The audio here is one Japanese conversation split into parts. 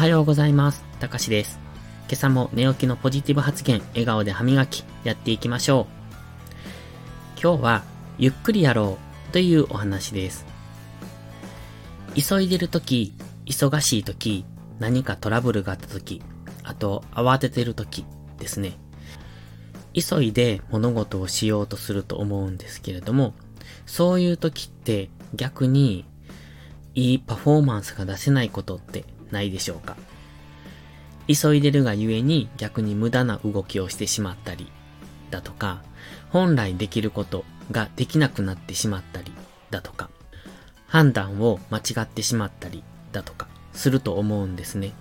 はようございます。たかしです。今朝も寝起きのポジティブ発言、笑顔で歯磨き、やっていきましょう。今日は、ゆっくりやろうというお話です。急いでるとき、忙しいとき、何かトラブルがあったとき、あと慌ててるときですね。急いで物事をしようとすると思うんですけれども、そういう時って逆にいいパフォーマンスが出せないことってないでしょうか急いでるがゆえに逆に無駄な動きをしてしまったりだとか、本来できることができなくなってしまったりだとか、判断を間違ってしまったりだとかすると思うんですね。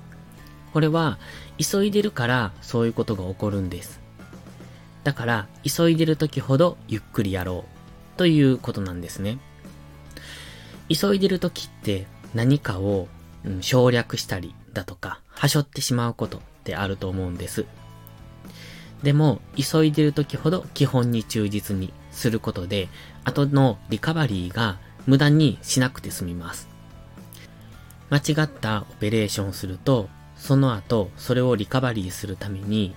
これは急いでるからそういうことが起こるんです。だから急いでる時ほどゆっくりやろうということなんですね。急いでる時って何かをうん、省略したりだとか、はしょってしまうことってあると思うんです。でも、急いでる時ほど基本に忠実にすることで、後のリカバリーが無駄にしなくて済みます。間違ったオペレーションをすると、その後、それをリカバリーするために、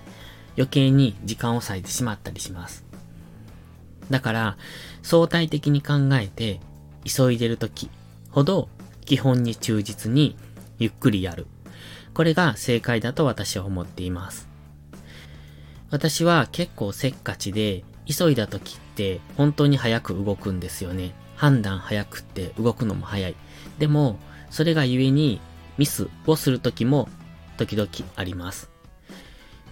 余計に時間を割いてしまったりします。だから、相対的に考えて、急いでる時ほど基本に忠実にゆっくりやる。これが正解だと私は思っています。私は結構せっかちで、急いだ時って本当に早く動くんですよね。判断早くって動くのも早い。でも、それがゆえにミスをする時も時々あります。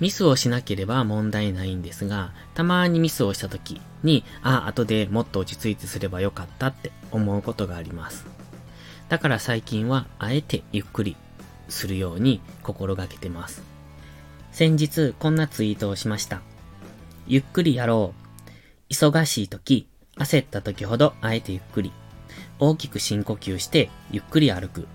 ミスをしなければ問題ないんですが、たまにミスをした時に、ああ、後でもっと落ち着いてすればよかったって思うことがあります。だから最近はあえてゆっくりするように心がけてます。先日こんなツイートをしました。ゆっくりやろう。忙しい時、焦った時ほどあえてゆっくり。大きく深呼吸してゆっくり歩く。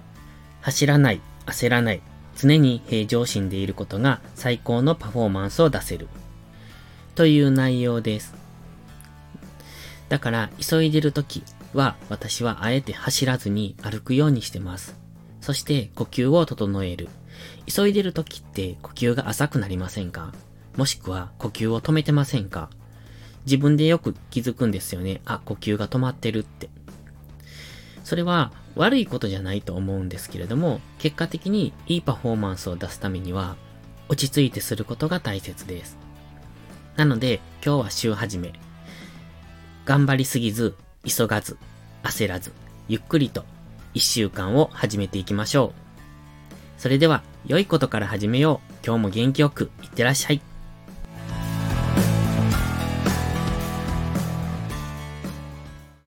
走らない、焦らない。常に平常心でいることが最高のパフォーマンスを出せる。という内容です。だから急いでる時は私はあえて走らずに歩くようにしてます。そして呼吸を整える。急いでる時って呼吸が浅くなりませんか？もしくは呼吸を止めてませんか？自分でよく気づくんですよね。あ、呼吸が止まってるって。それは悪いことじゃないと思うんですけれども、結果的にいいパフォーマンスを出すためには、落ち着いてすることが大切です。なので、今日は週始め。頑張りすぎず、急がず、焦らず、ゆっくりと一週間を始めていきましょう。それでは、良いことから始めよう。今日も元気よく、いってらっしゃい。